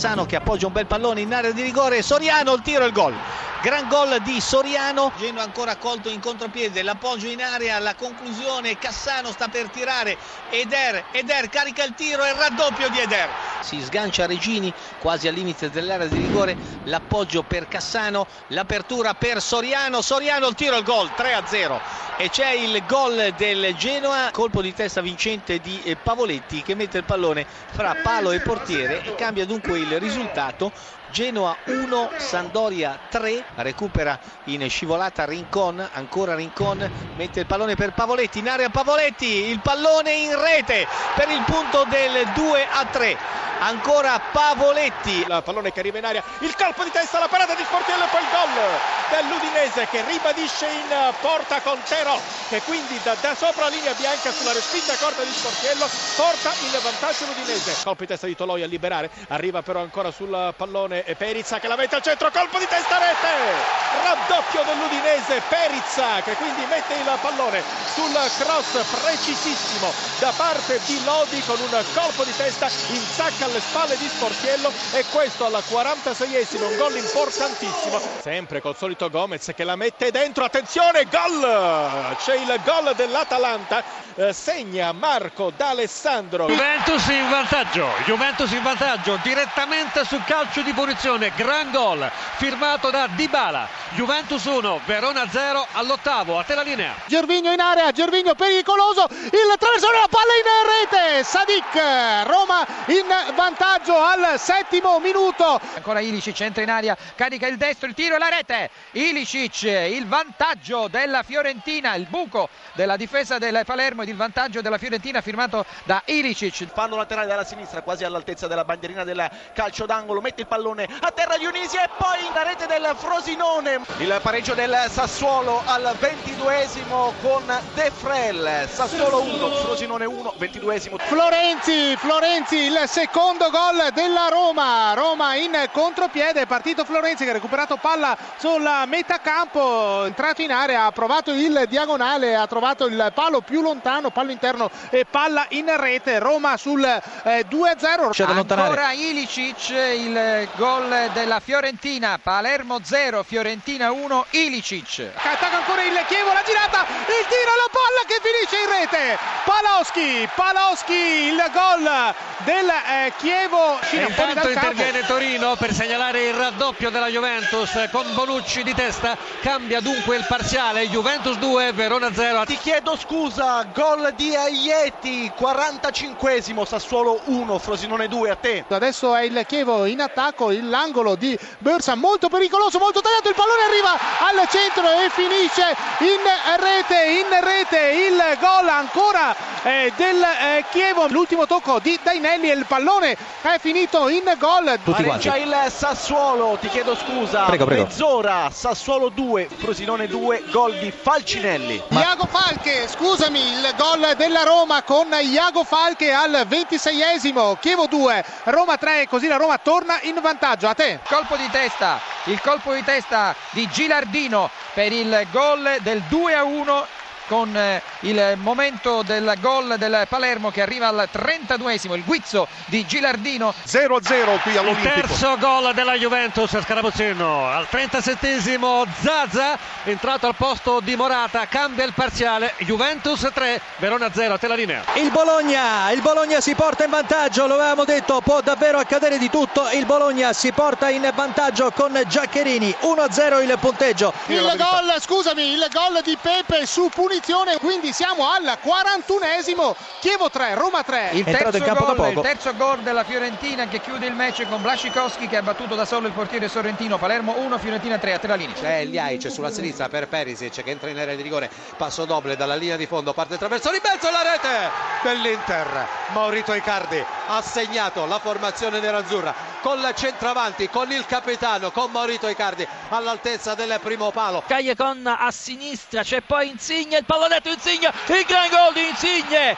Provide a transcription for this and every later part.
Cassano che appoggia un bel pallone in area di rigore, Soriano il tiro e il gol. Gran gol di Soriano, Genoa ancora colto in contropiede, l'appoggio in area, la conclusione, Cassano sta per tirare, Eder, Eder carica il tiro e raddoppio di Eder. Si sgancia Regini quasi al limite dell'area di rigore, l'appoggio per Cassano, l'apertura per Soriano, Soriano il tiro il gol, 3-0 e c'è il gol del Genoa, colpo di testa vincente di eh, Pavoletti che mette il pallone fra palo e portiere e cambia dunque il risultato Genoa 1, Sandoria 3, recupera in scivolata Rincon, ancora Rincon, mette il pallone per Pavoletti, in area Pavoletti, il pallone in rete per il punto del 2 a 3. Ancora Pavoletti. Il pallone che arriva in aria, il colpo di testa, la parata di Sportiello e poi il gol dell'Udinese che ribadisce in porta con Tero che quindi da, da, sopra la linea bianca sulla respinta corta di Sportiello porta il vantaggio l'Udinese. Colpo di testa di Toloi a liberare, arriva però ancora sul pallone Perizza che la mette al centro, colpo di testa rete! Raddoppio dell'Udinese, Perizza che quindi mette il pallone sul cross precisissimo da parte di Lodi con un colpo di testa in sacca alle spalle di Sportiello e questo al 46esimo, un gol importantissimo. Sempre col solito Gomez che la mette dentro, attenzione, gol! C'è il gol dell'Atalanta, eh, segna Marco D'Alessandro. Juventus in vantaggio, Juventus in vantaggio direttamente sul calcio di punizione, gran gol firmato da Dybala. Juventus 1, Verona 0 all'ottavo, a te la linea. Gervigno in area, Gervigno pericoloso, il traversone, la palla in rete, Sadik, Roma in vantaggio al settimo minuto. Ancora Ilicic entra in area, carica il destro, il tiro e la rete. Ilicic, il vantaggio della Fiorentina, il buco della difesa del Palermo ed il vantaggio della Fiorentina firmato da Ilicic. Fanno laterale dalla sinistra, quasi all'altezza della bandierina del calcio d'angolo, mette il pallone a terra Dionisi e poi la rete del Frosinone. Il pareggio del Sassuolo al ventiduesimo con De Frel. Sassuolo 1, Frosinone 1, ventiduesimo. Florenzi, Florenzi, il secondo gol della Roma. Roma in contropiede, partito Florenzi che ha recuperato palla sulla metà campo, entrato in area, ha provato il diagonale, ha trovato il palo più lontano, pallo interno e palla in rete. Roma sul eh, 2-0. Ancora Ilicic, il gol della Fiorentina, Palermo 0, Fiorentina 1, Ilicic. Attacca ancora il Chievo, la girata, il tiro, la palla che finisce in rete. Paloschi, Paloschi, il gol del eh, Chievo. E intanto interviene Torino per segnalare il raddoppio della Juventus con Bonucci di testa. Cambia dunque il parziale. Juventus 2, Verona 0. Ti chiedo scusa, gol di Aieti, 45esimo, Sassuolo 1, Frosinone 2, a te. Adesso è il Chievo in attacco, l'angolo di Borsa molto pericoloso, molto tagliato, il pallone arriva al centro e finisce in rete, in rete il gol ancora eh, del eh, Chievo. L'ultimo tocco di Dainelli e il pallone è finito in gol. Pareggia il Sassuolo, ti chiedo scusa. Prego, prego. Mezz'ora, Sassuolo 2, Frosinone 2, gol di Falcinelli. Ma... Iago Falche, scusami, il gol della Roma con Iago Falche al 26esimo, Chievo 2, Roma 3, così la Roma torna in vantaggio. A te. Colpo di testa, il colpo di testa di Gilardino per il gol del 2 a 1 con eh, il momento del gol del Palermo che arriva al 32esimo, il guizzo di Gilardino. 0-0 qui all'Olimpico. Il terzo gol della Juventus a Scaramuzzino, al 37esimo Zaza, entrato al posto di Morata, cambia il parziale, Juventus 3, Verona 0, a te la linea. Il Bologna, il Bologna si porta in vantaggio, lo avevamo detto, può davvero accadere di tutto, il Bologna si porta in vantaggio con Giaccherini, 1-0 il punteggio. Il gol, scusami, il gol di Pepe su punizione quindi siamo al 41esimo Chievo 3, Roma 3 il terzo, gol, il terzo gol della Fiorentina che chiude il match con Blasicowski che ha battuto da solo il portiere sorrentino Palermo 1, Fiorentina 3 a te la linea. C'è Liaic sulla sinistra per Perisic che entra in area di rigore. Passo doble dalla linea di fondo parte attraverso di mezzo la rete dell'Inter. Maurito Icardi ha segnato la formazione nerazzurra con la centravanti con il capitano con Maurito Icardi all'altezza del primo palo. Cagliacon a sinistra c'è poi Insigne il pallonetto Insigne il gran gol di Insigne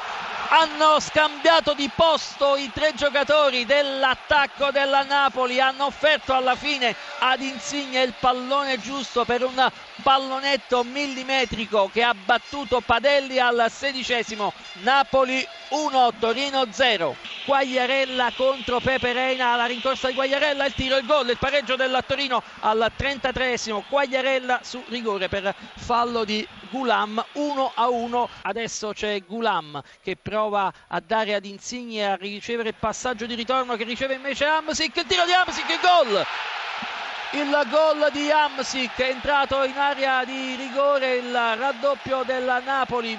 hanno scambiato di posto i tre giocatori dell'attacco della Napoli, hanno offerto alla fine ad Insigne il pallone giusto per un pallonetto millimetrico che ha battuto Padelli al sedicesimo, Napoli 1, Torino 0. Quagliarella contro Pepe Reina, la rincorsa di Quagliarella, il tiro, il gol, il pareggio del Torino al 33esimo, Quagliarella su rigore per fallo di Gulam 1 a 1 adesso c'è Gulam che prova a dare ad Insigne a ricevere il passaggio di ritorno che riceve invece Amsic. Il tiro di Amsic il gol! Il gol di Amsic è entrato in area di rigore il raddoppio della Napoli